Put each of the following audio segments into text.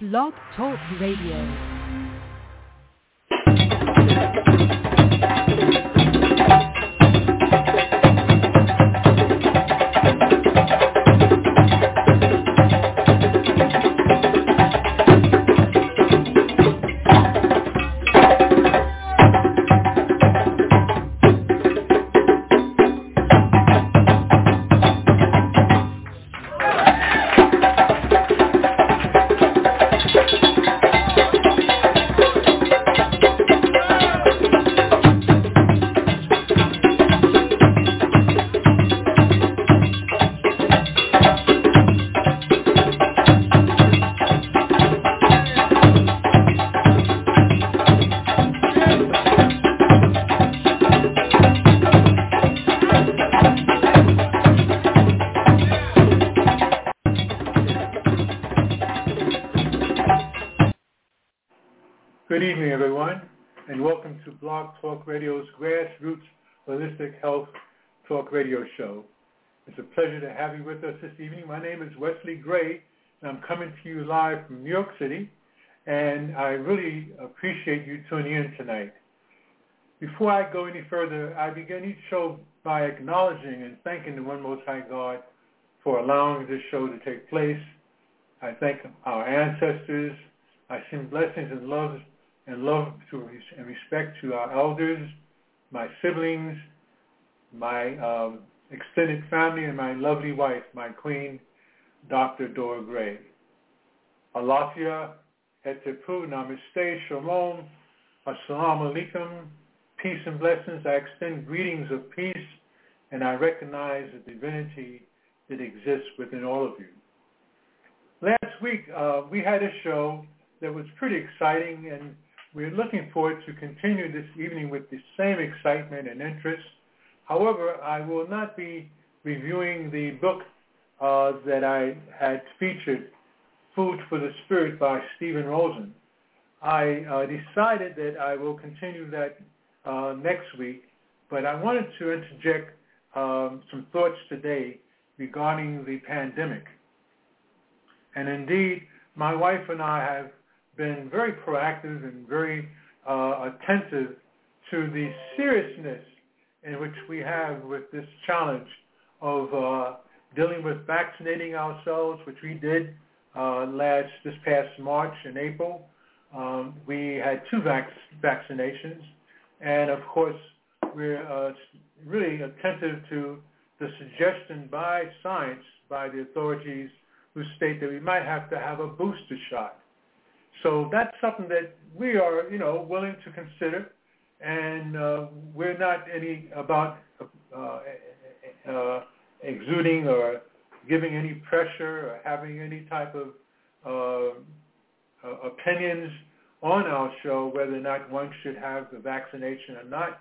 Blog Talk Radio. To have you with us this evening. My name is Wesley Gray, and I'm coming to you live from New York City, and I really appreciate you tuning in tonight. Before I go any further, I begin each show by acknowledging and thanking the One Most High God for allowing this show to take place. I thank our ancestors. I send blessings and love and love to and respect to our elders, my siblings, my um, extended family, and my lovely wife, my queen, Dr. Dora Gray. Alafia, Etepu, Namaste, Shalom, Assalamu Alaikum, peace and blessings. I extend greetings of peace, and I recognize the divinity that exists within all of you. Last week, uh, we had a show that was pretty exciting, and we're looking forward to continue this evening with the same excitement and interest. However, I will not be reviewing the book uh, that I had featured, Food for the Spirit by Stephen Rosen. I uh, decided that I will continue that uh, next week, but I wanted to interject um, some thoughts today regarding the pandemic. And indeed, my wife and I have been very proactive and very uh, attentive to the seriousness in which we have with this challenge of uh, dealing with vaccinating ourselves, which we did uh, last this past March and April. Um, we had two vac- vaccinations, and of course, we're uh, really attentive to the suggestion by science, by the authorities who state that we might have to have a booster shot. So that's something that we are, you know, willing to consider, and uh, we're not any about uh, uh, exuding or giving any pressure or having any type of uh, opinions on our show whether or not one should have the vaccination or not,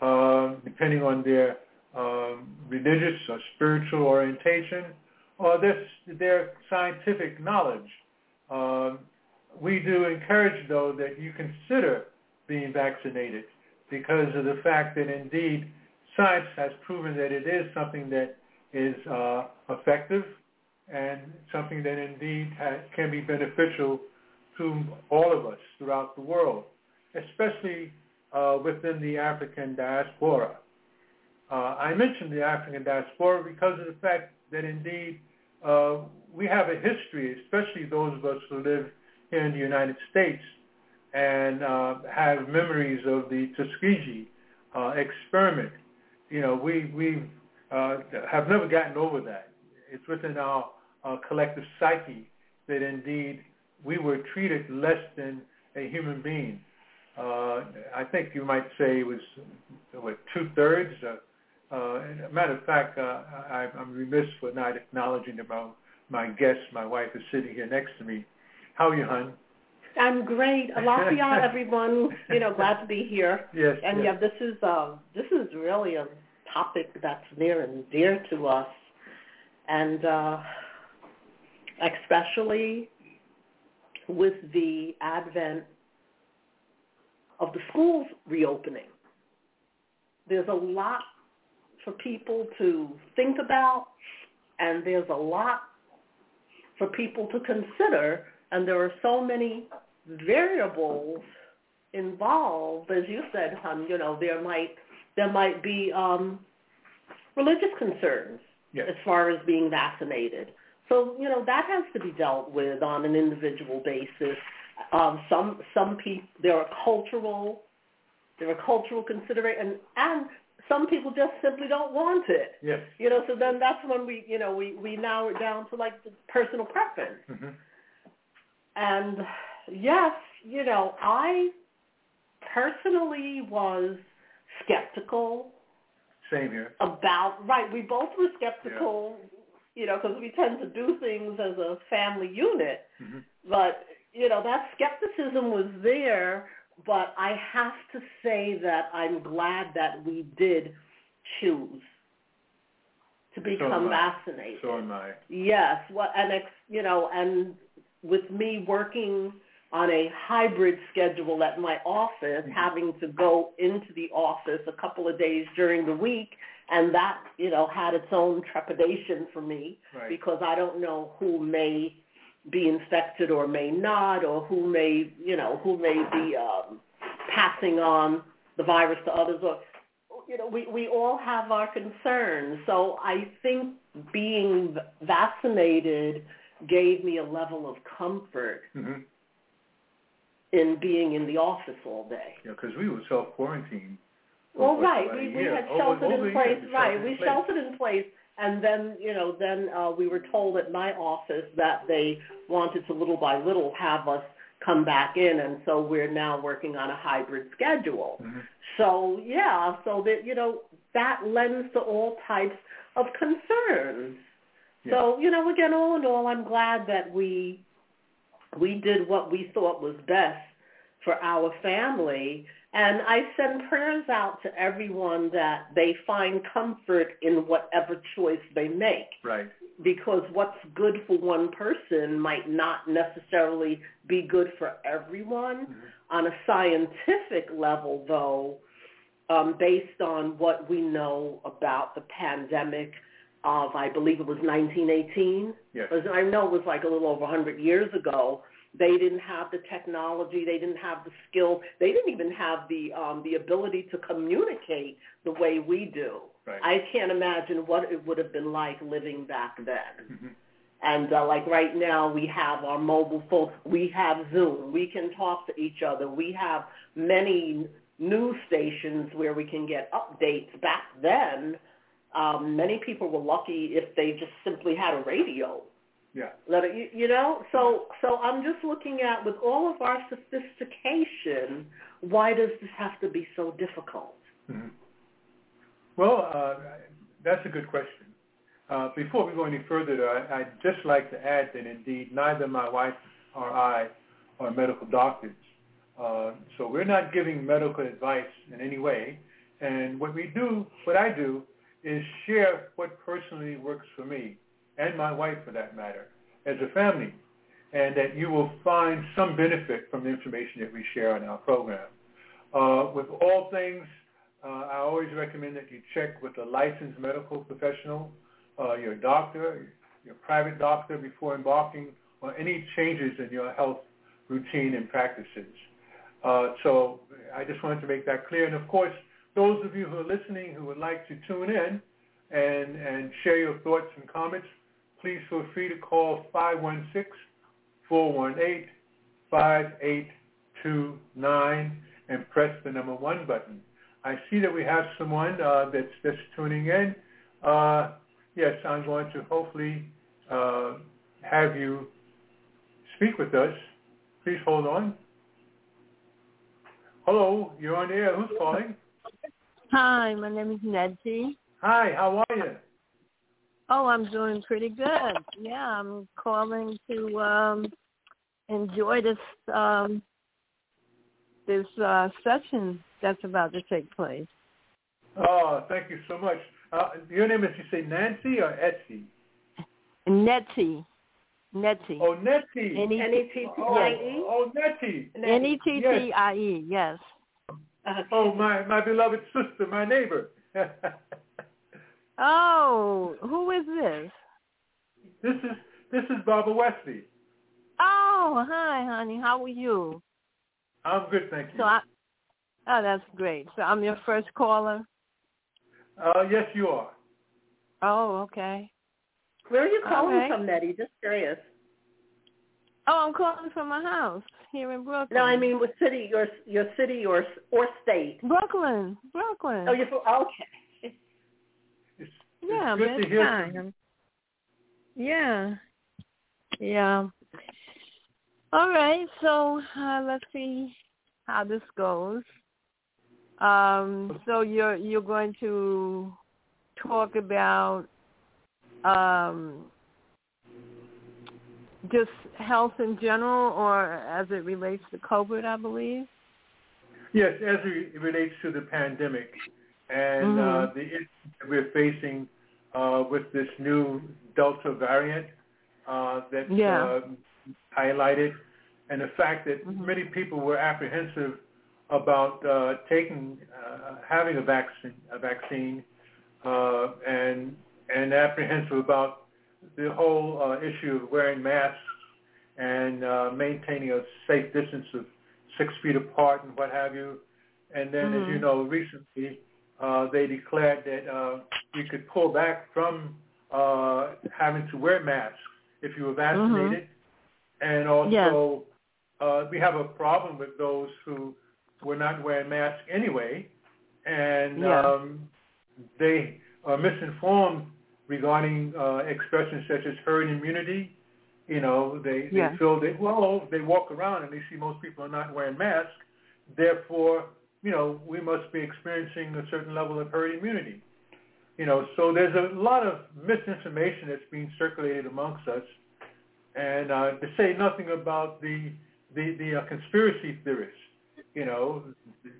uh, depending on their um, religious or spiritual orientation or this, their scientific knowledge. Um, we do encourage, though, that you consider being vaccinated because of the fact that indeed science has proven that it is something that is uh, effective and something that indeed ha- can be beneficial to all of us throughout the world, especially uh, within the African diaspora. Uh, I mentioned the African diaspora because of the fact that indeed uh, we have a history, especially those of us who live here in the United States and uh, have memories of the Tuskegee uh, experiment. You know, we we uh, have never gotten over that. It's within our, our collective psyche that indeed we were treated less than a human being. Uh, I think you might say it was what two thirds. Uh, uh, matter of fact, uh, I, I'm remiss for not acknowledging that my guest, my wife, is sitting here next to me. How are you, hon? I'm great. Alafia, everyone. You know, glad to be here. Yes. And yes. yeah, this is um, this is really a topic that's near and dear to us, and uh, especially with the advent of the schools reopening. There's a lot for people to think about, and there's a lot for people to consider and there are so many variables involved. As you said, hon, you know, there might there might be um, religious concerns Yes. as far as being vaccinated. So you know that has to be dealt with on an individual basis. Um, some some people there are cultural there are cultural considerations, and, and some people just simply don't want it. Yes. You know, so then that's when we you know we we narrow it down to like the personal preference. hmm And yes, you know, I personally was skeptical Same here. about right. We both were skeptical, you know, because we tend to do things as a family unit. hmm But you know, that skepticism was there. But I have to say that I'm glad that we did choose to become I. vaccinated. So am I. Yes, well, and ex, you know, and with me working on a hybrid schedule at my office, Mhm. having to go into the office a couple of days during the week, and that you know had its own trepidation for me Right. because I don't know who may be infected or may not, or who may you know who may be um, passing on the virus to others, or you know, we, we all have our concerns. So I think being v- vaccinated gave me a level of comfort hmm in being in the office all day. Yeah, because we were self quarantined. Well, right, we, we had Over- sheltered over in place, right, we sheltered in place. And then, you know, then uh, we were told at my office that they wanted to little by little have us come back in, and so we're now working on a hybrid schedule. Mhm. So yeah, so that you know that lends to all types of concerns. Yeah. So you know, again, all in all, I'm glad that we we did what we thought was best for our family. And I send prayers out to everyone that they find comfort in whatever choice they make Right. because what's good for one person might not necessarily be good for everyone. Mhm. On a scientific level, though, um, based on what we know about the pandemic of, I believe it was 1918. Yes. I know it was like a little over 100 years ago. They didn't have the technology. They didn't have the skill. They didn't even have the um, the ability to communicate the way we do. Right. I can't imagine what it would have been like living back then. Mhm. And uh, like right now, we have our mobile phones. We have Zoom. We can talk to each other. We have many news stations where we can get updates. Back then, um, many people were lucky if they just simply had a radio. Yeah. Let it, you, you know. So so I'm just looking at with all of our sophistication, why does this have to be so difficult? Mhm. Well, uh, that's a good question. Uh, before we go any further, though, I, I'd just like to add that indeed neither my wife or I are medical doctors. Uh, so we're not giving medical advice in any way. And what we do, what I do, is share what personally works for me and my wife, for that matter, as a family, and that you will find some benefit from the information that we share on our program. Uh, with all things, uh, I always recommend that you check with a licensed medical professional, uh, your doctor, your private doctor, before embarking on any changes in your health routine and practices. Uh, so I just wanted to make that clear. And of course, those of you who are listening who would like to tune in and, and share your thoughts and comments, please feel free to call 516-418-5829 and press the number one button. I see that we have someone uh, that's, that's tuning in. Uh, yes, I'm going to hopefully uh, have you speak with us. Please hold on. Hello, you're on the air. Who's calling? Hi, my name is Nettie. Hi, how are you? Oh, I'm doing pretty good. Yeah, I'm calling to um enjoy this um this uh session that's about to take place. Oh, thank you so much. Uh, your name is, you say Nancy or Etsy? Nettie. Nettie. Oh, Nettie. N-E- N-E-T-T-I-E? Oh, oh, Nettie. N T T I yes. Oh, my, my beloved sister, my neighbor. Oh, who is this? this is this is Barbara Wesley. Oh, Oh, hi, honey. How are you? I'm good, thank you. So I, oh, that's great. So I'm your first caller. Uh, yes, you are. Oh, okay. Where are you calling Okay. from, Nettie? Just curious. Oh, I'm calling from my house here in Brooklyn. No, I mean what city, your your city or or state. Brooklyn, Brooklyn. Oh, you're from okay. It's, yeah, it's good but to hear fine. from. Yeah, yeah. All right, so uh, let's see how this goes. Um, so you're you're going to talk about um, just health in general, or as it relates to COVID, I believe. Yes, as it relates to the pandemic and uh, Mhm. the issues that we're facing uh, with this new Delta variant uh, that's Yeah. uh, highlighted, and the fact that Mhm. many people were apprehensive about uh, taking, uh, having a vaccine, a vaccine, uh, and and apprehensive about the whole uh, issue of wearing masks and uh, maintaining a safe distance of six feet apart and what have you. And then, as you Mhm. know, recently uh, they declared that uh, you could pull back from uh, having to wear masks if you were vaccinated. And also, uh, we have a problem with those who were not wearing masks anyway, and Yeah. um, they are misinformed regarding uh, expressions such as herd immunity. You know, they, they Yeah. feel that, well, they walk around and they see most people are not wearing masks. Therefore, you know, we must be experiencing a certain level of herd immunity. You know, so there's a lot of misinformation that's being circulated amongst us. And uh, to say nothing about the, the, the uh, conspiracy theorists, you know,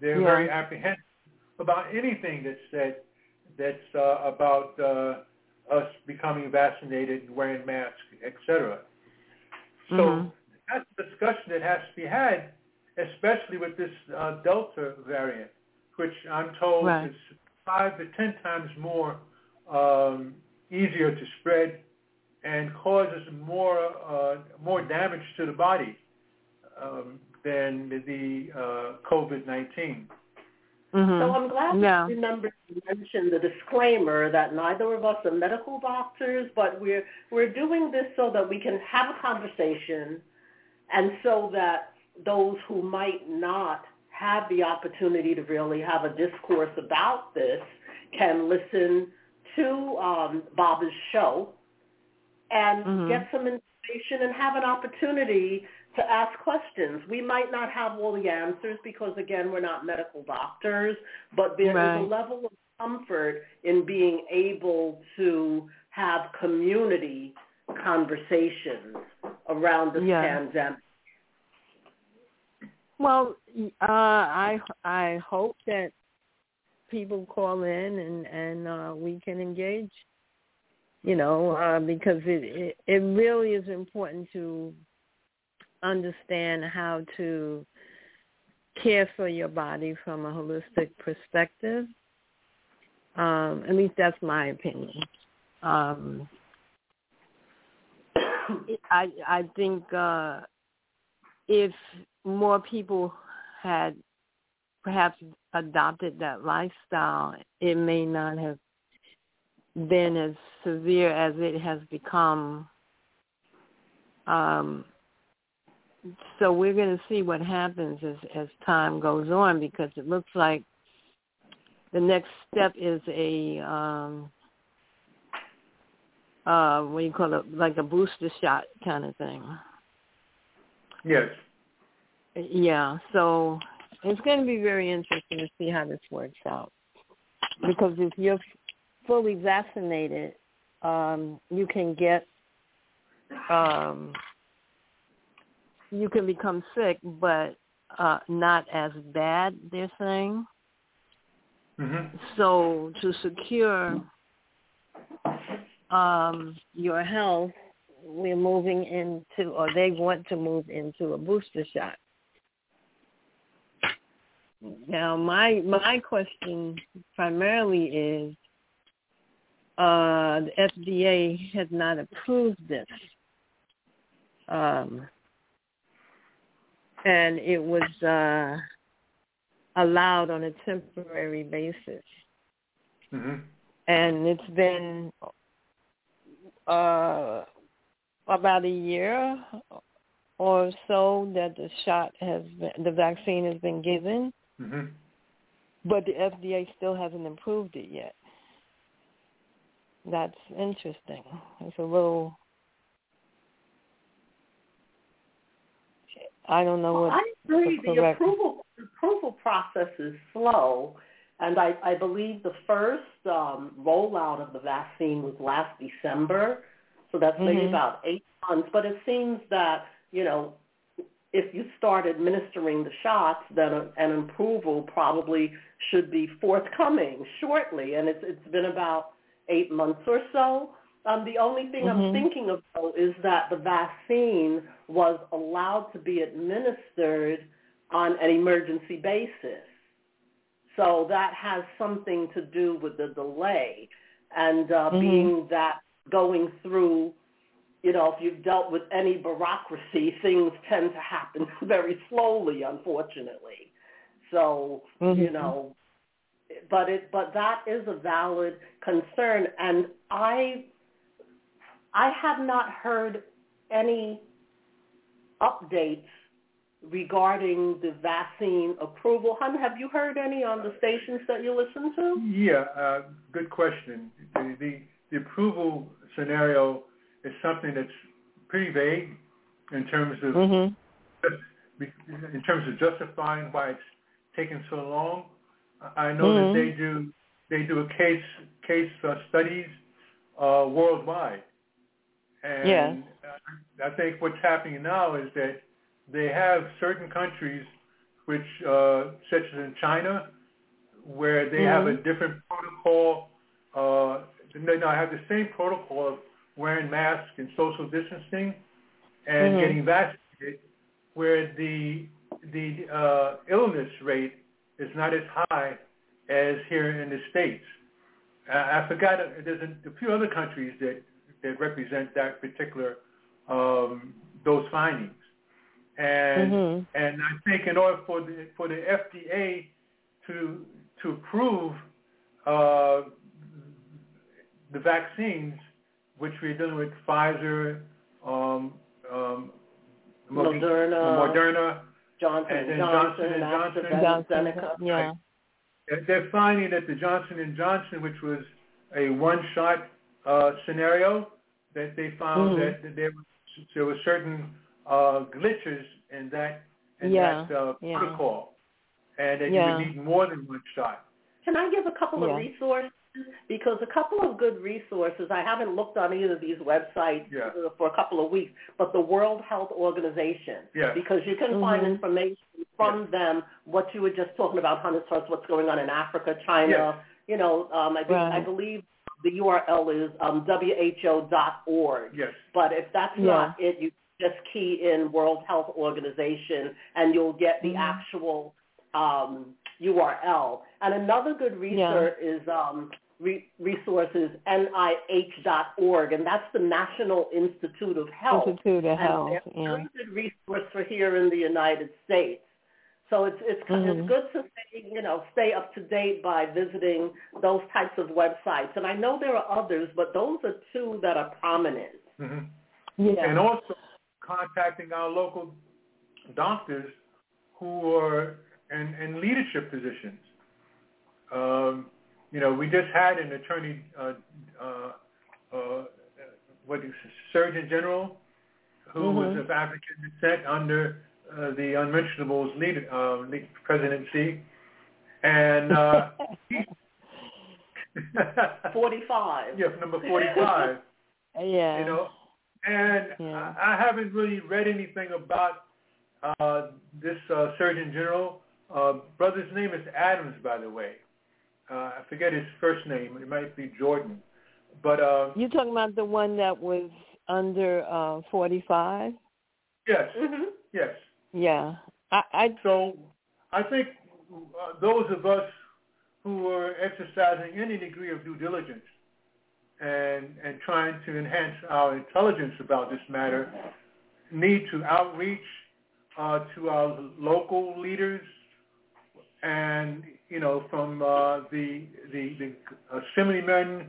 they're Yeah. very apprehensive about anything that's said that's uh, about uh, us becoming vaccinated and wearing masks, etc. So Mhm. that's a discussion that has to be had, especially with this uh, Delta variant, which I'm told Right. is five to ten times more um, easier to spread and causes more uh, more damage to the body um, than the uh, COVID-19. Mhm. So I'm glad Yeah. you remembered to mention the disclaimer that neither of us are medical doctors, but we're we're doing this so that we can have a conversation, and so that those who might not have the opportunity to really have a discourse about this can listen to um, Bob's show and Mhm. get some information and have an opportunity to ask questions. We might not have all the answers because again, we're not medical doctors, but there is Right. a level of comfort in being able to have community conversations around this Yeah. pandemic. Well, uh, I I hope that people call in and and uh, we can engage. You know, uh, because it, it it really is important to understand how to care for your body from a holistic perspective. Um, at least that's my opinion. Um, I I think uh, if more people had perhaps adopted that lifestyle, it may not have been as severe as it has become. Um, so we're going to see what happens as as time goes on because it looks like the next step is a um, uh, what do you call it, like a booster shot kind of thing. Yes. Yeah, so it's going to be very interesting to see how this works out. Because if you're fully vaccinated, um, you can get, um, you can become sick, but uh, not as bad. They're saying. hmm So to secure um, your health, we're moving into, or they want to move into a booster shot. Now, my my question primarily is, uh, the FDA has not approved this. Um, and it was uh, allowed on a temporary basis. hmm And it's been uh, about a year or so that the shot has been, the vaccine has been given, hmm but the FDA still hasn't approved it yet. That's interesting. It's a little. I don't know Well, what. I agree. the approval the approval process is slow, and I, I believe the first um, rollout of the vaccine was last December, so that's maybe Mhm. about eight months. But it seems that you know, if you start administering the shots, then a, an approval probably should be forthcoming shortly, and it's it's been about eight months or so. Um, the only thing Mhm. I'm thinking of though is that the vaccine was allowed to be administered on an emergency basis. So that has something to do with the delay. And uh, Mhm. being that going through, you know, if you've dealt with any bureaucracy, things tend to happen very slowly, unfortunately. So, you Mhm. know, but it but that is a valid concern and I I have not heard any updates regarding the vaccine approval. Hun, have you heard any on the stations that you listen to? Yeah, uh, good question. The, the, the approval scenario is something that's pretty vague in terms of Mhm. in terms of justifying why it's taken so long. I know Mhm. that they do they do a case case uh, studies uh, worldwide, and Yeah. uh, I think what's happening now is that they have certain countries, which uh, such as in China, where they have a Mhm. different protocol. Uh, they now have the same protocol of wearing masks and social distancing and Mhm. getting vaccinated, where the the uh, illness rate is not as high as here in the states. Uh, I forgot uh, there's a, a few other countries that that represent that particular um, those findings, and Mhm. and I think in order for the for the FDA to to approve uh, the vaccines, which we're dealing with Pfizer, um, um, Moderna, Moderna, Johnson and then Johnson, Johnson and and Johnson. AstraZeneca. Yeah. They're- They're finding that the Johnson and Johnson, which was a one-shot uh, scenario, that they found Mhm. that, that there was there were certain uh, glitches in that in Yeah, that uh, yeah. protocol, and that Yeah. you would need more than one shot. Can I give a couple Yeah. of resources? Because a couple of good resources, I haven't looked on either of these websites Yeah. for a couple of weeks, but the World Health Organization. Yes. Because you can find Mhm. information from them, what you were just talking about, Hunter Source, what's going on in Africa, China. Yes. You know, um, I, be- Right. I believe the URL is um, WHO.org. Yes. But if that's Yeah. not it, you just key in World Health Organization and you'll get the Mhm. actual um, URL. And another good resource is um, re- resources NIH.org, and that's the National Institute of Health. Institute of and Health. they're a Yeah. good resource for here in the United States. So it's it's Mhm. it's good to stay, you know stay up to date by visiting those types of websites. And I know there are others, but those are two that are prominent. hmm Yeah. And also contacting our local doctors who are in, in leadership positions. Um, you know, we just had an attorney, uh, uh, uh, what is it, Surgeon General, who was Mhm. of African descent under uh, the Unmentionables leader, uh, lead presidency, and uh, Forty-five. yeah, number forty-five. yeah. you know, and Yeah. I, I haven't really read anything about uh, this uh, Surgeon General. Uh, brother's name is Adams, by the way. Uh, I forget his first name. It might be Jordan. But uh, You're talking about the one that was under uh, 45? yes, hmm yes. Yeah. I, I So I think uh, those of us who are exercising any degree of due diligence and and trying to enhance our intelligence about this matter need to outreach uh, to our local leaders, and you know, from uh, the the, the assemblymen,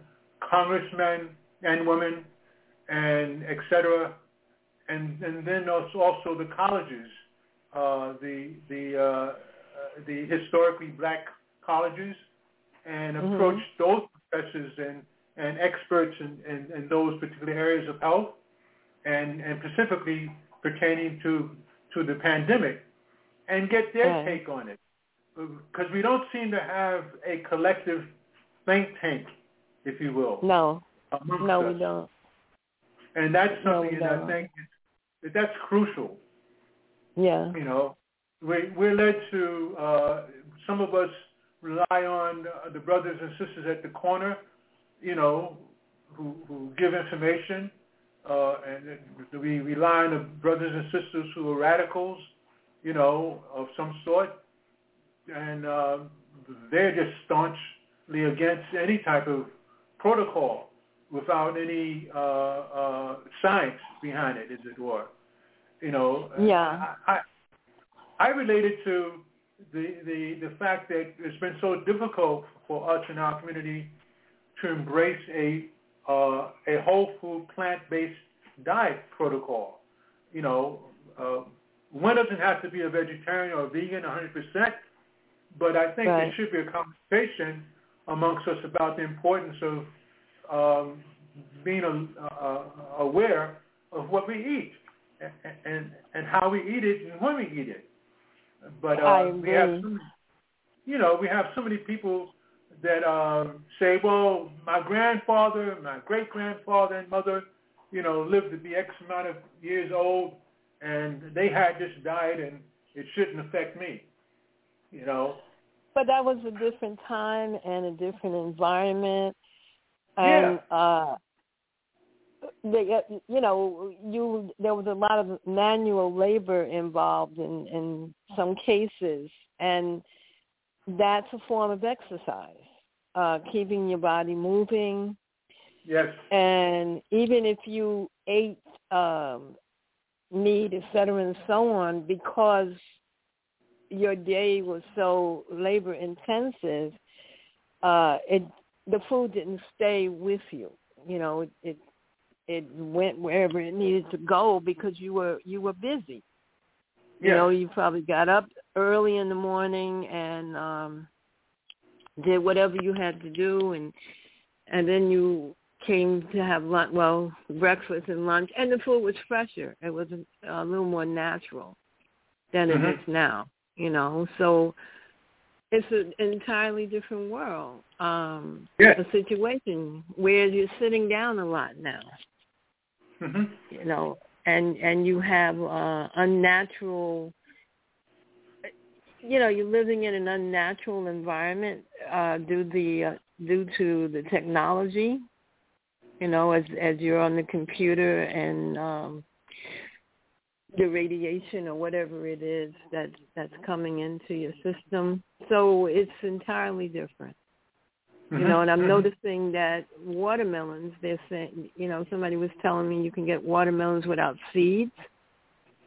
congressmen and women, and et cetera, and and then also, also the colleges, uh, the the uh, uh the historically black colleges, and Mm-hmm. approach those professors and and experts in, in, in those particular areas of health, and and specifically pertaining to to the pandemic, and get their take on it, because we don't seem to have a collective think tank, if you will, No, no, us. we don't. And that's something we that I think is, that's crucial. Yeah. You know, we, we're led to, uh, some of us rely on the brothers and sisters at the corner, you know, who, who give information, uh, and we rely on the brothers and sisters who are radicals, you know, of some sort, and uh, they're just staunchly against any type of protocol without any uh, uh, science behind it, as it were. You know, Yeah. I, I, I relate to the, the, the fact that it's been so difficult for us in our community to embrace a, uh, a whole food plant-based diet protocol. You know, uh, one doesn't have to be a vegetarian or a vegan 100%, but I think Right. there should be a conversation amongst us about the importance of um, being uh, uh, aware of what we eat and, and how we eat it and when we eat it. But uh, we have, so many, you know, we have so many people that um, say, "Well, my grandfather, my great grandfather and mother, you know, lived to be X amount of years old, and they had this diet, and it shouldn't affect me." You know, But that was a different time and a different environment. And uh they, you know, you there was a lot of manual labor involved in in some cases, and that's a form of exercise, uh, keeping your body moving. yes, And even if you ate um, meat, et cetera, and so on, because your day was so labor intensive, uh, it the food didn't stay with you. You know, it, it it went wherever it needed to go because you were you were busy. You know, you probably got up early in the morning and um did whatever you had to do and and then you came to have lunch well, breakfast and lunch and the food was fresher. It was a, a little more natural than it Mhm. is now, you know. So it's an entirely different world. Um Yes. a situation where you're sitting down a lot now hmm you know, and and you have uh, unnatural. You know, you're living in an unnatural environment uh, due the uh, due to the technology. You know, as as you're on the computer and um, the radiation or whatever it is that that's coming into your system. So it's entirely different you know, and I'm Mhm. noticing that watermelons, they're saying, you know, somebody was telling me you can get watermelons without seeds.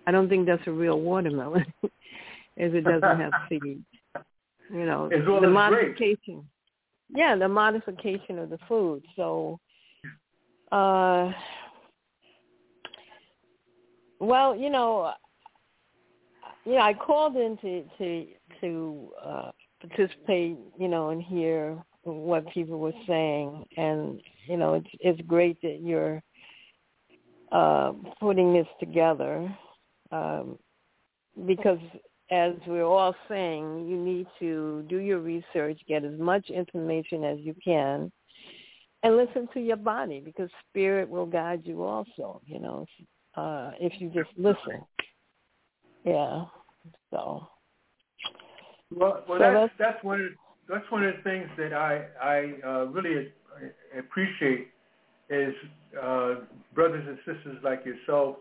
I don't think that's a real watermelon, as it doesn't have seeds. You know, well the as grapes. modification. Yeah, the modification of the food. So, uh, well, you know, you know, I called in to to to uh, participate, you know, and hear what people were saying, and you know, it's it's great that you're uh, putting this together um, because, as we're all saying, you need to do your research, get as much information as you can, and listen to your body because spirit will guide you also. You know, uh, if you just listen. Yeah. So. Well, well, So that's that's- that's one that's one of the things that I I uh, really appreciate is uh, brothers and sisters like yourself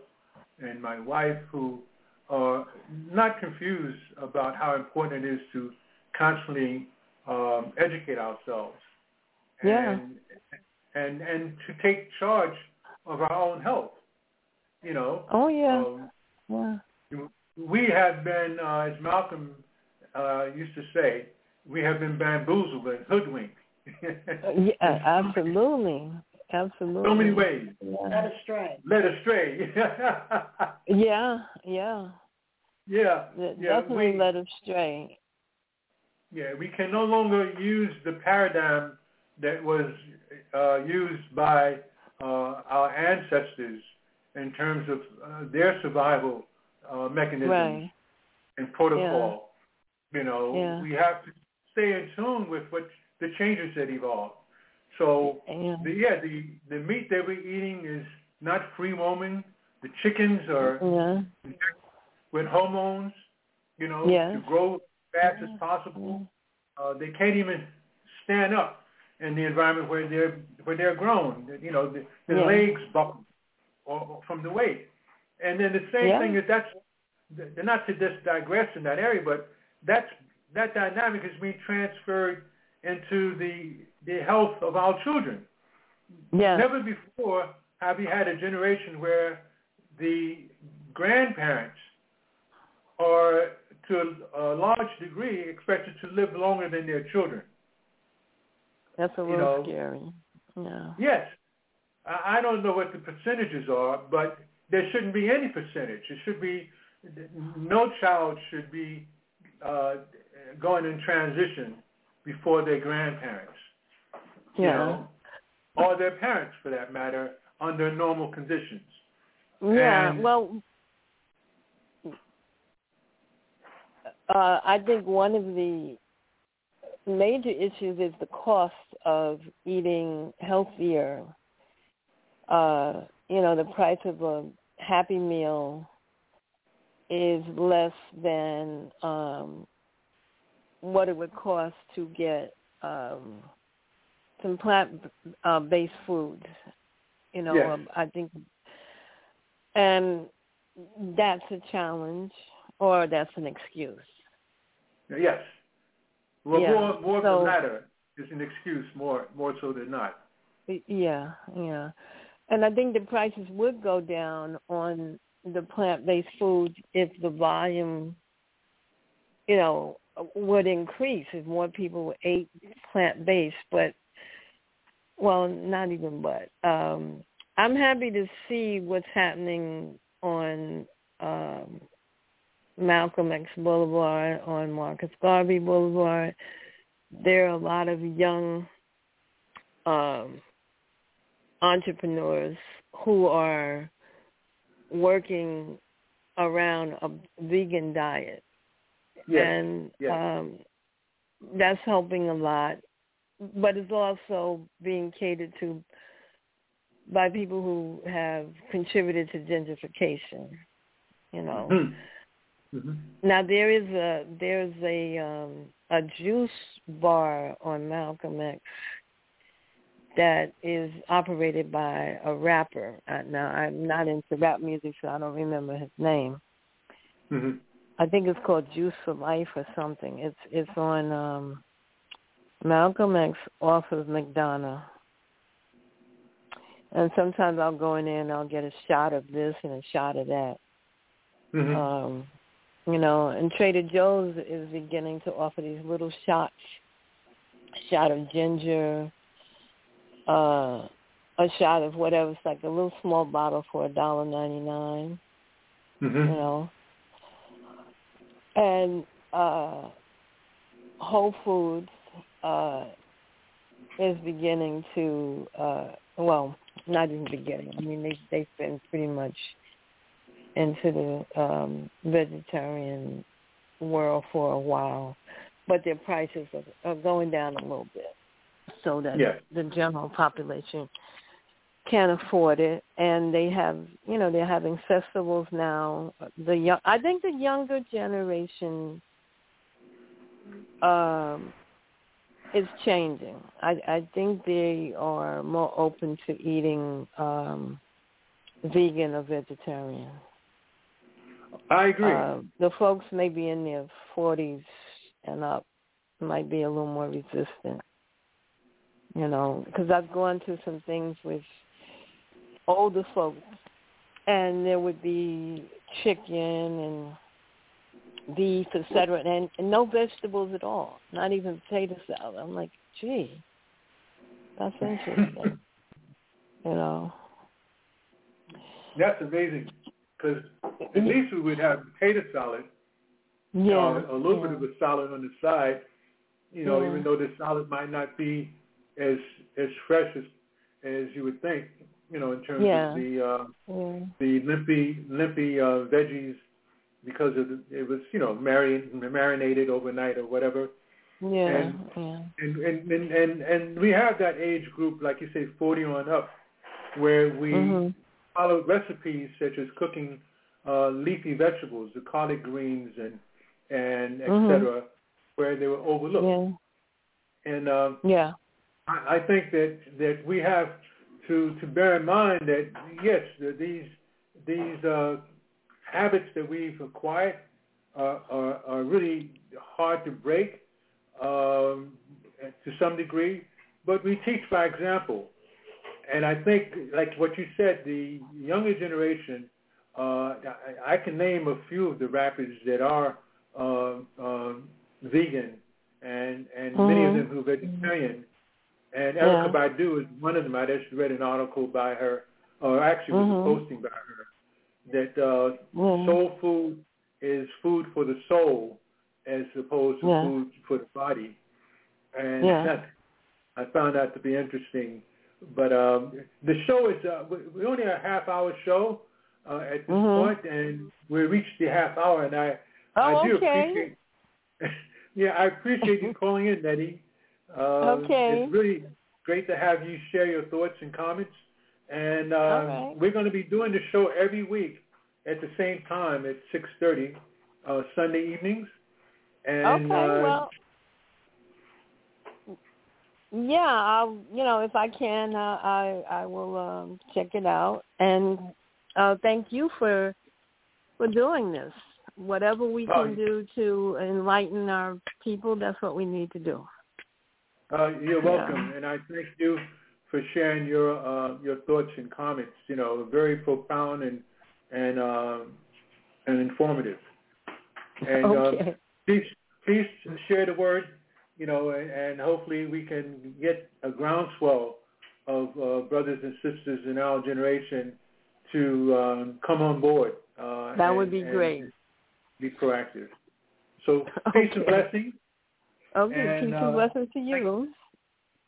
and my wife who are not confused about how important it is to constantly um, educate ourselves Yeah. and and and to take charge of our own health. You know, Oh yeah. um, yeah. we have been, uh, as Malcolm uh, used to say, we have been bamboozled and hoodwinked. yeah, absolutely. Absolutely. So many ways. Yeah. Led astray. Led astray. yeah, yeah. Yeah. yeah definitely we, led astray. Yeah, we can no longer use the paradigm that was uh, used by uh, our ancestors in terms of uh, their survival uh, mechanisms right. and protocol. Yeah. You know, yeah. we have to stay in tune with what the changes that evolve. So yeah. the yeah the the meat that we're eating is not free roaming. The chickens are yeah. with hormones, you know, yes. to grow as fast as possible. Uh, they can't even stand up in the environment where they're where they're grown. You know, the, the yeah. legs buckle or, from the weight. And then the same yeah. thing is that's not to just digress in that area, but that's that dynamic is being transferred into the the health of our children. Yeah. Never before have we had a generation where the grandparents are to a, a large degree expected to live longer than their children. That's a little you know, scary. Yeah. Yes. I don't know what the percentages are, but there shouldn't be any percentage. It should be no child should be uh, going in transition before their grandparents. Yeah. You know, or their parents, for that matter, under normal conditions. Yeah. And, well, uh, I think one of the major issues is the cost of eating healthier. Uh, you know, the price of a Happy Meal is less than um, what it would cost to get um, some plant-based uh, foods. You know, yes. I think, and that's a challenge, or that's an excuse. Yes. Well, Yeah, more more so- the latter is an excuse, more more so than not. Yeah, yeah. And I think the prices would go down on the plant-based foods if the volume, you know, would increase if more people ate plant-based. But, well, not even but. Um, I'm happy to see what's happening on um, Malcolm X Boulevard, on Marcus Garvey Boulevard. There are a lot of young um, entrepreneurs who are working around a vegan diet. Yes. And yes. um, that's helping a lot. But it's also being catered to by people who have contributed to gentrification. You know. Hmm. Mhm. Now there is a there's a um a juice bar on Malcolm X that is operated by a rapper. Uh, now I'm not into rap music, so I don't remember his name. Mhm. I think it's called Juice for Life or something. It's it's on um Malcolm X off of McDonough. And sometimes I'll go in there and I'll get a shot of this and a shot of that. Mhm. Um, you know, and Trader Joe's is beginning to offer these little shots, A shot of ginger, uh, a shot of whatever. It's like a little small bottle for a dollar ninety nine. Mhm. You know, and uh, Whole Foods uh, is beginning to, uh, well, not even beginning. I mean, they they've been pretty much into the um, vegetarian world for a while, but their prices are, are going down a little bit, so that Yeah. the general population can afford it. And they have, you know, they're having festivals now. The young, I think the younger generation um, is changing. I, I think they are more open to eating um, vegan or vegetarian. I agree. Uh, the folks maybe in their forties and up might be a little more resistant. You know, because I've gone to some things with older folks, and there would be chicken and beef, etc., and, and no vegetables at all, not even potato salad. I'm like, gee, that's interesting. you know. That's amazing, because at least we would have potato salad. Yeah. Uh, a little yeah. bit of a salad on the side. You know, Yeah. even though the salad might not be as as fresh as as you would think. You know, in terms Yeah. of the uh, Yeah. the limpy limpy uh, veggies because of the, it was you know marin, marinated overnight or whatever. Yeah. And- yeah. And and, and and and we have that age group, like you say, forty on up, where we Mhm. follow recipes such as cooking uh, leafy vegetables, the collard greens and and et Mhm. cetera, where they were overlooked. Yeah. And uh, Yeah. I, I think that that we have to to bear in mind that yes, these these uh, habits that we've acquired are, are, are really hard to break um, to some degree, but we teach by example. And I think, like what you said, the younger generation, uh, I, I can name a few of the rappers that are uh, um, vegan, and and many of Mhm. them who are vegetarian. And Yeah. Erykah Badu is one of them. I just read an article by her, or actually was Mhm. a posting by her, that uh, Yeah. soul food is food for the soul as opposed to Yeah. food for the body. And Yeah. that, I found that to be interesting. But um, the show is, uh, we- only a half hour show uh, at this Mhm. point, and we reached the half hour, and I, Oh, I do okay. appreciate, yeah, I appreciate you calling in, Nettie. Uh, Okay. It's really great to have you share your thoughts and comments. And uh, right. we're going to be doing the show every week at the same time at 6.30 uh, Sunday evenings. And, okay. uh, well. Yeah, I'll. You know, if I can, uh, I I will um, check it out. And uh, thank you for for doing this. Whatever we Oh, can do to enlighten our people, that's what we need to do. Uh, you're Yeah. welcome, and I thank you for sharing your uh, your thoughts and comments. You know, very profound and and uh, and informative. And uh, okay. please please share the word. You know, and, and hopefully we can get a groundswell of uh, brothers and sisters in our generation to um, come on board. Uh, That and- would be great. Be proactive. So peace and Okay. blessings. Okay. and, Peace uh, and blessings to you.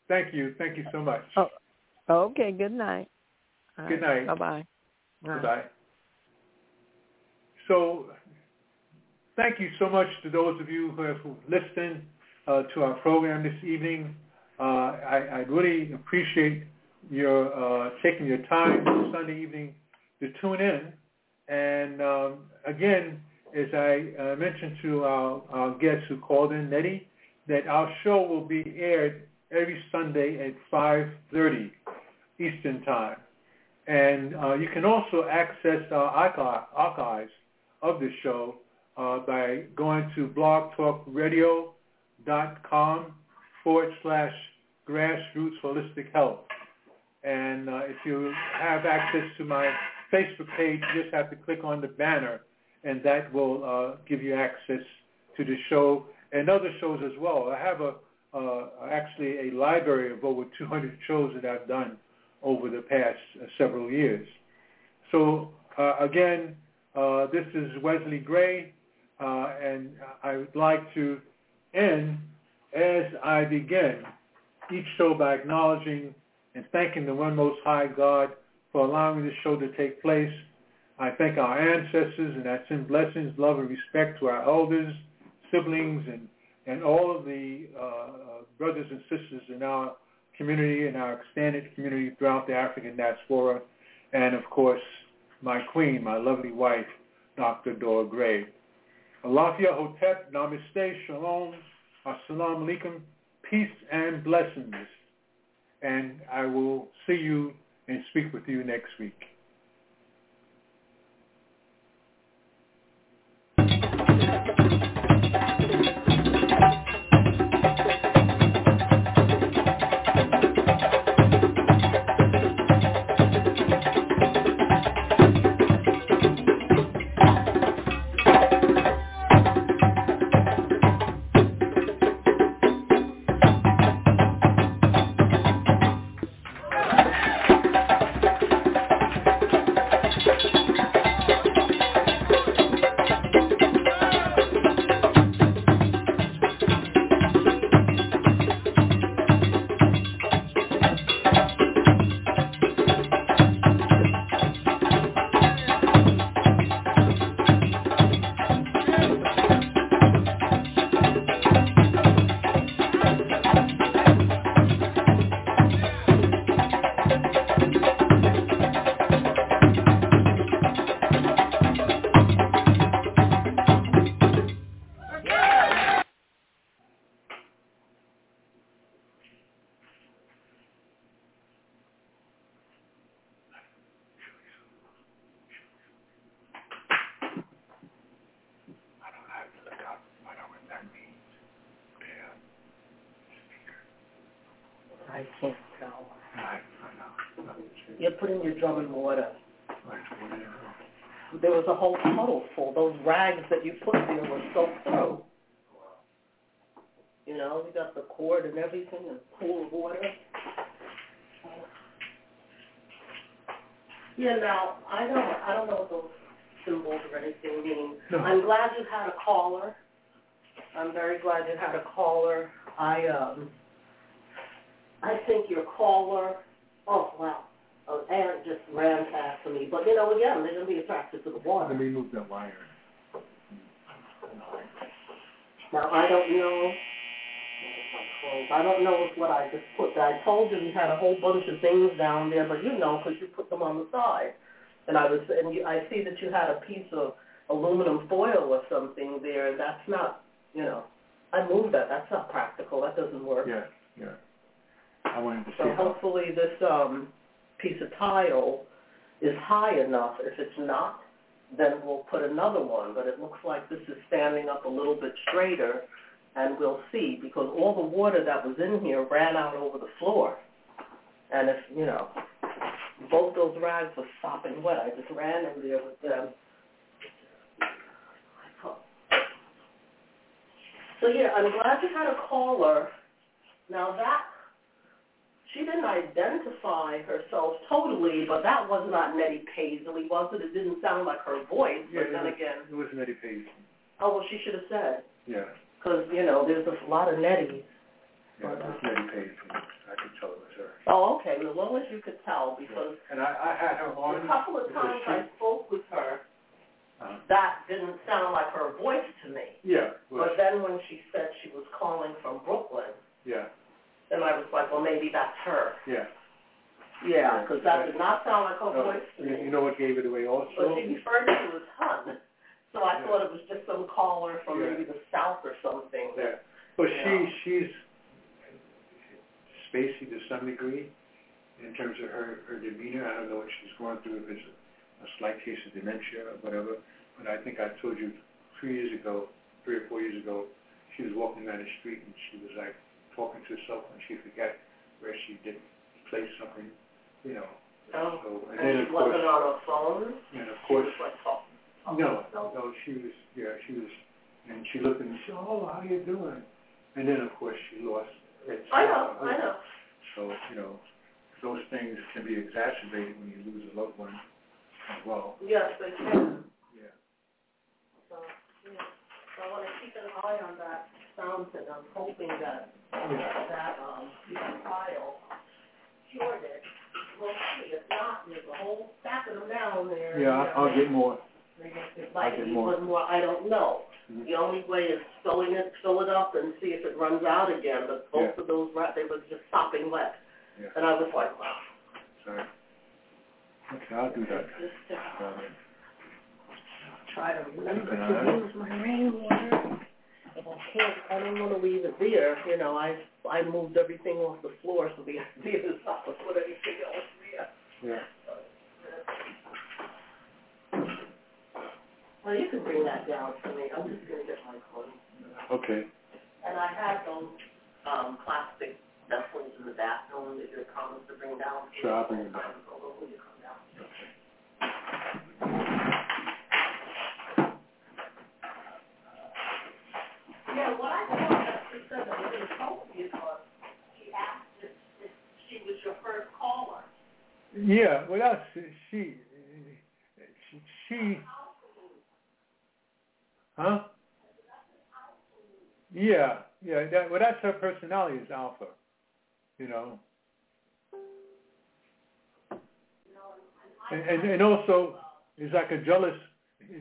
Thank you. Thank you so much. Oh, Okay. Good night. Good night. Bye bye. Bye. Goodbye. So thank you so much to those of you who have listened uh, to our program this evening. Uh, I, I really appreciate your uh, taking your time this Sunday evening to tune in. And um, again, as I uh, mentioned to our, our guests who called in, Nettie, that our show will be aired every Sunday at 5.30 Eastern Time. And uh, you can also access our archives of the show uh, by going to blogtalkradio.com forward slash grassroots holistic health. And uh, if you have access to my Facebook page, you just have to click on the banner, and that will uh, give you access to the show and other shows as well. I have a uh, actually a library of over 200 shows that I've done over the past uh, several years. So uh, again, uh, this is Wesley Gray, uh, and I would like to end as I begin each show by acknowledging and thanking the one most high God for allowing this show to take place. I thank our ancestors and I send blessings, love, and respect to our elders, siblings, and, and all of the uh, uh, brothers and sisters in our community and our extended community throughout the African diaspora, and of course, my queen, my lovely wife, Dr. Dora Gray. Alafia Hotep, Namaste, Shalom, Assalamu Alaikum, peace and blessings. And I will see you and speak with you next week. I can't tell. I, I know. You're putting your drum in water. There was a whole puddle full. Those rags that you put there were soaked through. You know, you got the cord and everything and pool of water. Yeah, now, I don't, I don't know what those symbols or anything mean. No. I'm glad you had a caller. I'm very glad you had a caller. I, um, I think your caller, oh, wow. Oh, Aaron just ran past me. But, you know, again, they're going to be attracted to the water. Let me move that wire. Now, I don't know, I don't know if what I just put, I told you we had a whole bunch of things down there, but you know, because you put them on the side. And I was, and you, I see that you had a piece of aluminum foil or something there, that's not, you know, I moved that, that's not practical, that doesn't work. Yeah, yeah. I wanted to see So how, hopefully this, um, piece of tile is high enough. If it's not, then we'll put another one, but it looks like this is standing up a little bit straighter, and we'll see, because all the water that was in here ran out over the floor. And if, you know, both those rags were sopping wet, I just ran in there with them. So yeah, I'm glad you had a caller. Now that didn't identify herself totally, but that was not Nettie Paisley, was it? It didn't sound like her voice, yeah, but then was, again, it was Nettie Page. oh, well, she should have said, Yeah, because, you know, there's a lot of Netties. yeah, it was Nettie Page. I could tell it was her. Oh, okay, well, as long as you could tell, because And I, I had her on. a couple of times she- I spoke with her, uh, that didn't sound like her voice to me. Yeah, But then when she said she was calling from Brooklyn, yeah, then I was like, well, maybe that's her. yeah. Yeah, because that did not sound like her oh, No, voice to you, me. you know what gave it away also? But she referred to as Hun, so I Yeah. thought it was just some caller from Yeah. maybe the south or something. Yeah, but she, she's spacey to some degree in terms of her, her demeanor. I don't know what she's going through, if it's a, a slight case of dementia or whatever. But I think I told you three years ago, three or four years ago, she was walking down the street and she was like talking to herself and she forgot where she did place something, you know. Oh, So, and then she of course, wasn't on her phone? and of She course, was like talking. no, no, she was, yeah, she was, and she looked and said, oh, how you doing? And then, of course, she lost it. I know, I know. So, you know, those things can be exacerbated when you lose a loved one as well. Yes, they can. Yeah. So, yeah. So I want to keep an eye on that fountain. I'm hoping that, that, um, file cured it. We'll see. If not, there's a whole stack of them down there. Yeah, I- I'll get more. It might be more. one more, I don't know. Mhm. The only way is filling it, fill it up and see if it runs out again, but both of those, ra- they were just sopping wet. Yeah. And I was like, wow. Sorry. Okay, I'll do that. Just, uh, Uh, try to remember Keep an eye. to use my rainwater. If I can't, I don't wanna leave it there, you know, I, I moved everything off the floor, so the idea is not to put anything else there. Yeah. Well, you can bring that down to me, I'm just gonna get my clothes. Okay. And I have those, um, plastic vessels in the bathroom that you're promised to bring down. Sure, I'll bring them down. Although when you come down. Okay. Yeah, what I thought really helped me was, she asked if, she was your first caller. Yeah, well, that's, she, she, she, huh? Yeah, yeah, that, well, that's her personality is alpha, you know. And, and, and also, is like a jealous, is,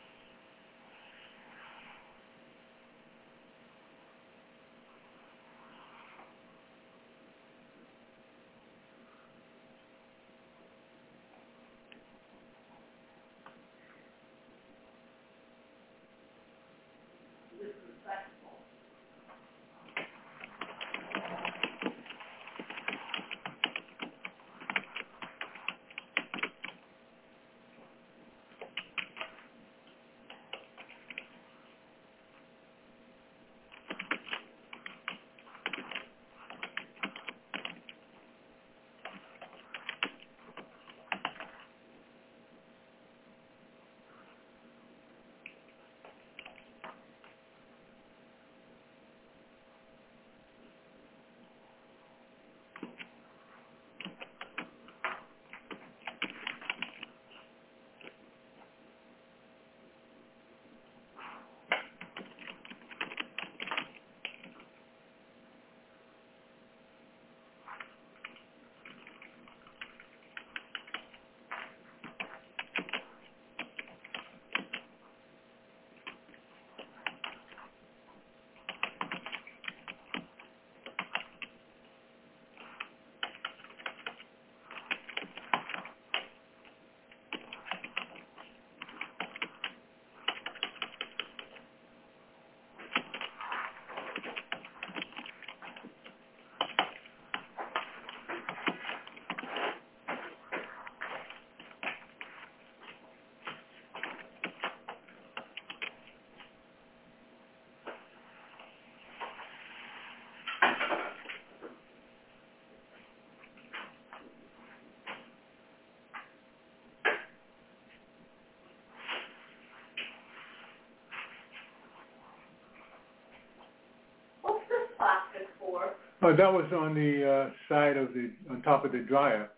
Oh, that was on the uh, side of the, on top of the dryer,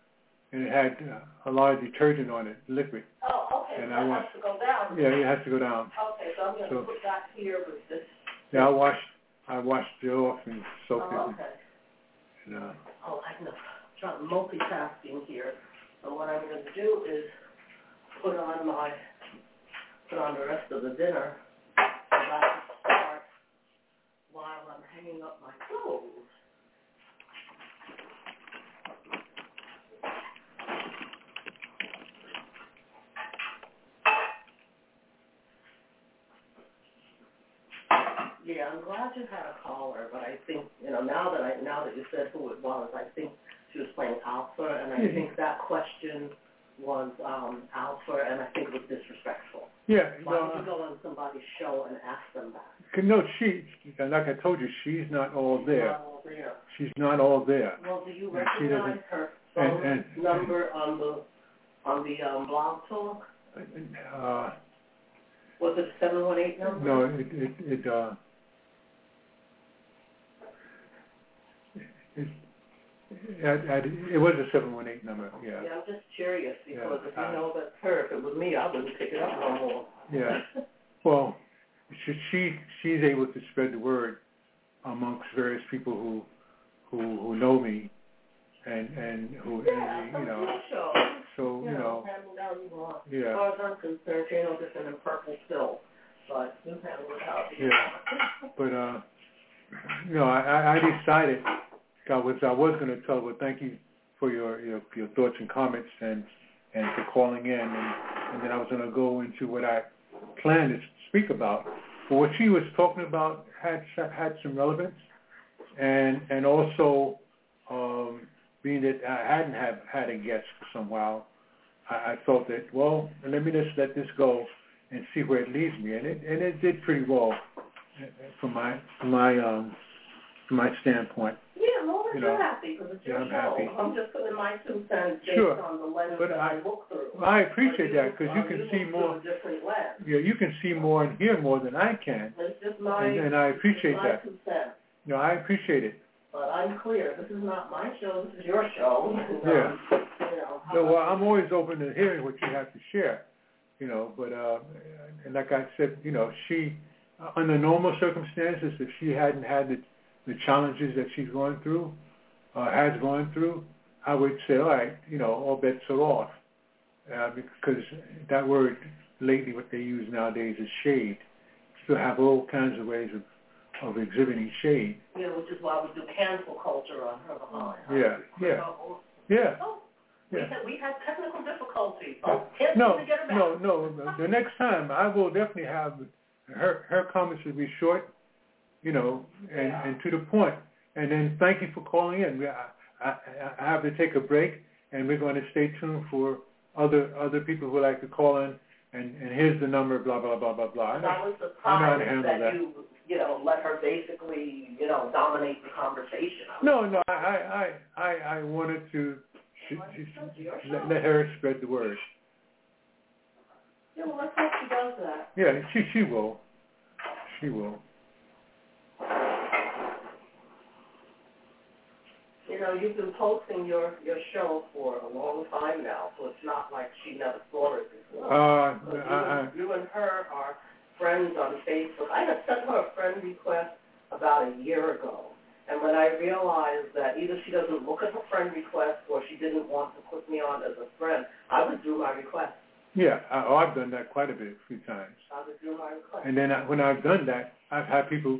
and it had uh, a lot of detergent on it, liquid. Oh, okay, And so I want- has to go down. Yeah, it has to go down. Okay, so I'm gonna So- put that here with this. Yeah, I washed, I washed it off and soaked Oh, it. okay. And, uh, Oh, I know. Trying multitasking here. So what I'm gonna do is put on my, put on the rest of the dinner. So I can start while I'm hanging up my clothes. Yeah, I'm glad you had a caller, but I think, you know, now that I, now that you said who it was, I think she was playing Alpha, and I Mhm. think that question was, um, Alpha, and I think it was disrespectful. yeah, Why no, would you go on somebody's show and ask them that? uh, no, she, and like I told you, she's not all there. Not all there. She's not all there. Well, do you recognize her and- phone and- number on the, on the, um, blog talk? Uh, Was it seven one eight number? no, it, it, it, uh, it, it, it, it was a seven one eight number, yeah, Yeah, I'm just curious, because Yeah, if you know that's her, if it was me, I wouldn't pick it up no more. yeah. Well, she, she, she's able to spread the word amongst various people who, who, who know me and, and who, Yeah, and, you know, some show. so, you know, handle how you want. As yeah, far as I'm concerned, you're no different than purple pill, but you handle it how you Yeah. want. but, uh, you know, I, I I decided, I was, I was gonna tell, her, well, thank you for your, your, your thoughts and comments and, and for calling in, and, and then I was gonna go into what I planned to speak about. But what she was talking about had, had some relevance, and, and also, um, being that I hadn't have had a guest for some while, I, I thought that, well, let me just let this go and see where it leads me, and it, and it did pretty well from my, from my, um, from my standpoint. Yeah, well, You you're know, happy, because it's your yeah, I'm show. happy. I'm just putting my two cents based Sure. on the lens But that I- I look through. I appreciate that, because you can look see more, a different lens. yeah, you can see more and hear more than I can, It's just my, and, and I appreciate my that. two cents. No, I appreciate it. But I'm clear, this is not my show, this is your show. Yeah. You know, So, well, I'm always open to hearing what you have to share, you know, but, uh, and like I said, you know, she, under normal circumstances, if she hadn't had the, the challenges that she's going through, uh, has gone through, I would say, all right, you know, all bets are off. Uh, because that word lately, what they use nowadays is shade. Still have all kinds of ways of, of exhibiting shade. Yeah, which is why we do cancel culture on her behind. Yeah, yeah. Yeah, oh, we yeah. had, we had technical difficulties. Oh, can't No, seem to get her back. no, no. The next time, I will definitely have her. Her comments will be short, you know, and Yeah. and to the point. And then thank you for calling in. I, I, I have to take a break, and we're going to stay tuned for other other people who like to call in. And and here's the number. Blah blah blah blah blah. And I was I surprised handle that, that. you, you know, let her basically, you know, dominate the conversation. I No, no. I I I I I wanted to. to, like, to let, let her spread the word. Yeah, well, let's hope she does that. Yeah, she she will. She will. You know, you've been posting your, your show for a long time now, so it's not like she never saw it before. Uh, So you, I, you and her are friends on Facebook. I had sent her a friend request about a year ago. And when I realized that either she doesn't look at the friend request or she didn't want to put me on as a friend, I withdrew my request. yeah, I, oh, I've done that quite a bit, a few times. I withdrew my request. And then I, when I've done that, I've had people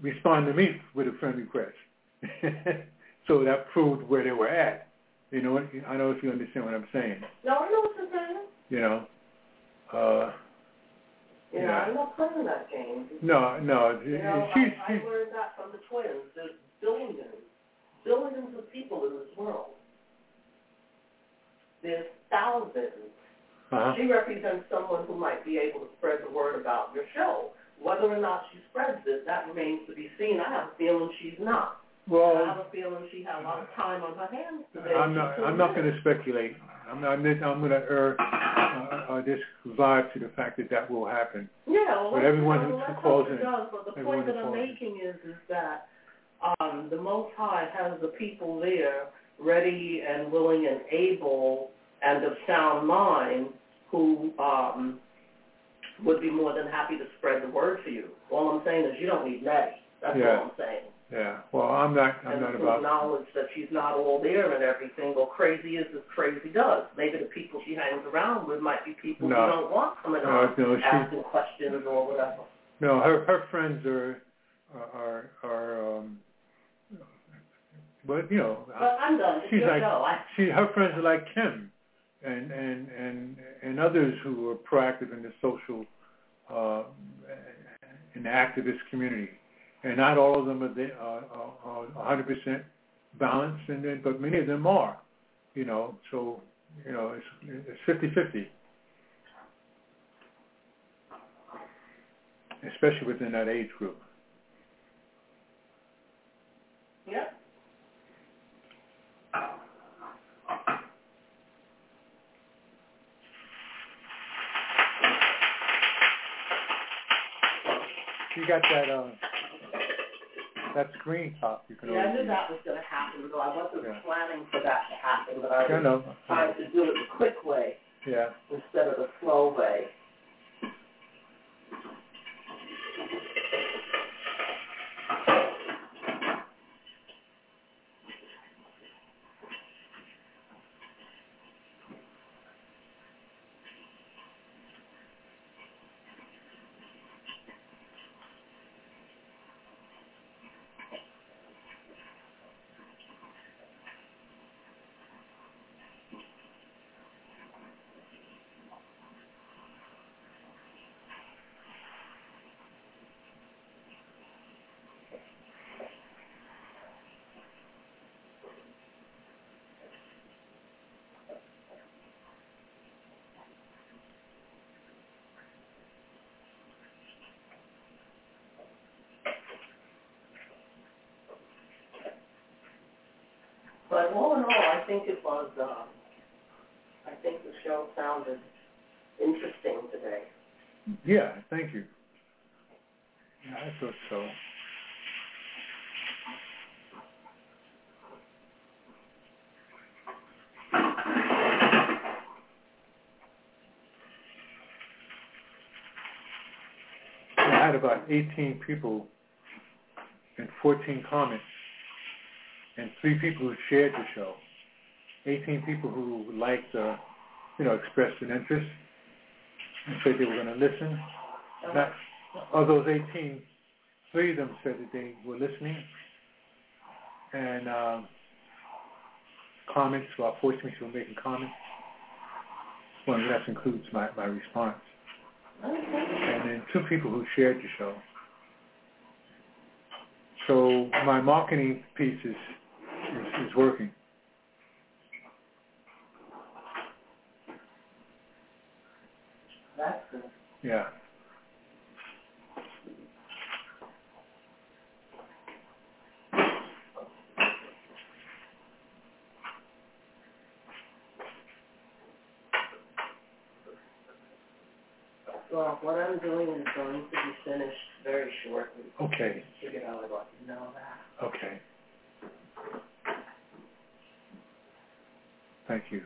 respond to me with a friend request. so that proved where they were at. You know, what- I don't know if you understand what I'm saying. No, I know what you're saying. You know, uh, You know, Yeah. I'm not playing that game. no, no, You know, she's, I, I learned that from the twins. There's billions, billions of people in this world. There's thousands. uh-huh. She represents someone who might be able to spread the word about your show. Whether or not she spreads it, that remains to be seen. I have a feeling she's not. I have a feeling she had a lot of time on her hands today. I'm not, I'm not going to speculate. I'm not, I'm going to err, uh, uh, this vibe to the fact that that will happen. Yeah, well, But everyone know, who calls in- does. But the point that I'm making is, is that um, the Most High has the people there ready and willing and able and of sound mind who um, would be more than happy to spread the word for you. All I'm saying is you don't need Nettie. That's Yeah. all I'm saying. Yeah. Well, I'm not. I'm and not about. acknowledge that she's not all there and everything. Well, crazy is as crazy does. Maybe the people she hangs around with might be people No. who don't want coming No, on no, she- asking questions or whatever. No, her her friends are are are um. But you know, But I'm done. It's She's like- show. I, she her friends are like Kim, and and and and others who are proactive in the social, uh, in the activist community, and not all of them are they uh, uh, uh, are are are 100 percent balanced, and then but many of them are, you know. So you know it's it's 50 50. Especially within that age group. yeah. You got that uh, that screen top. You can Yeah, I always knew use. that was going to happen, though I wasn't Yeah. planning for that to happen, but I Yeah, was no. trying to do it the quick way Yeah. instead of the slow way. But all in all, I think it was, um, I think the show sounded interesting today. Yeah, thank you. Yeah, I thought so. I had about 18 people and 14 comments and three people who shared the show. 18 people who liked, uh, you know, expressed an interest and said they were going to listen. Not, of those 18, three of them said that they were listening. And um, comments, about 14 people were making comments. Well, that includes my, my response. Okay. And then two people who shared the show. So my marketing piece is, is, working. That's good. Yeah. Well, what I'm doing is going to be finished very shortly. Okay. Figured I would let you know that. Okay. Thank you.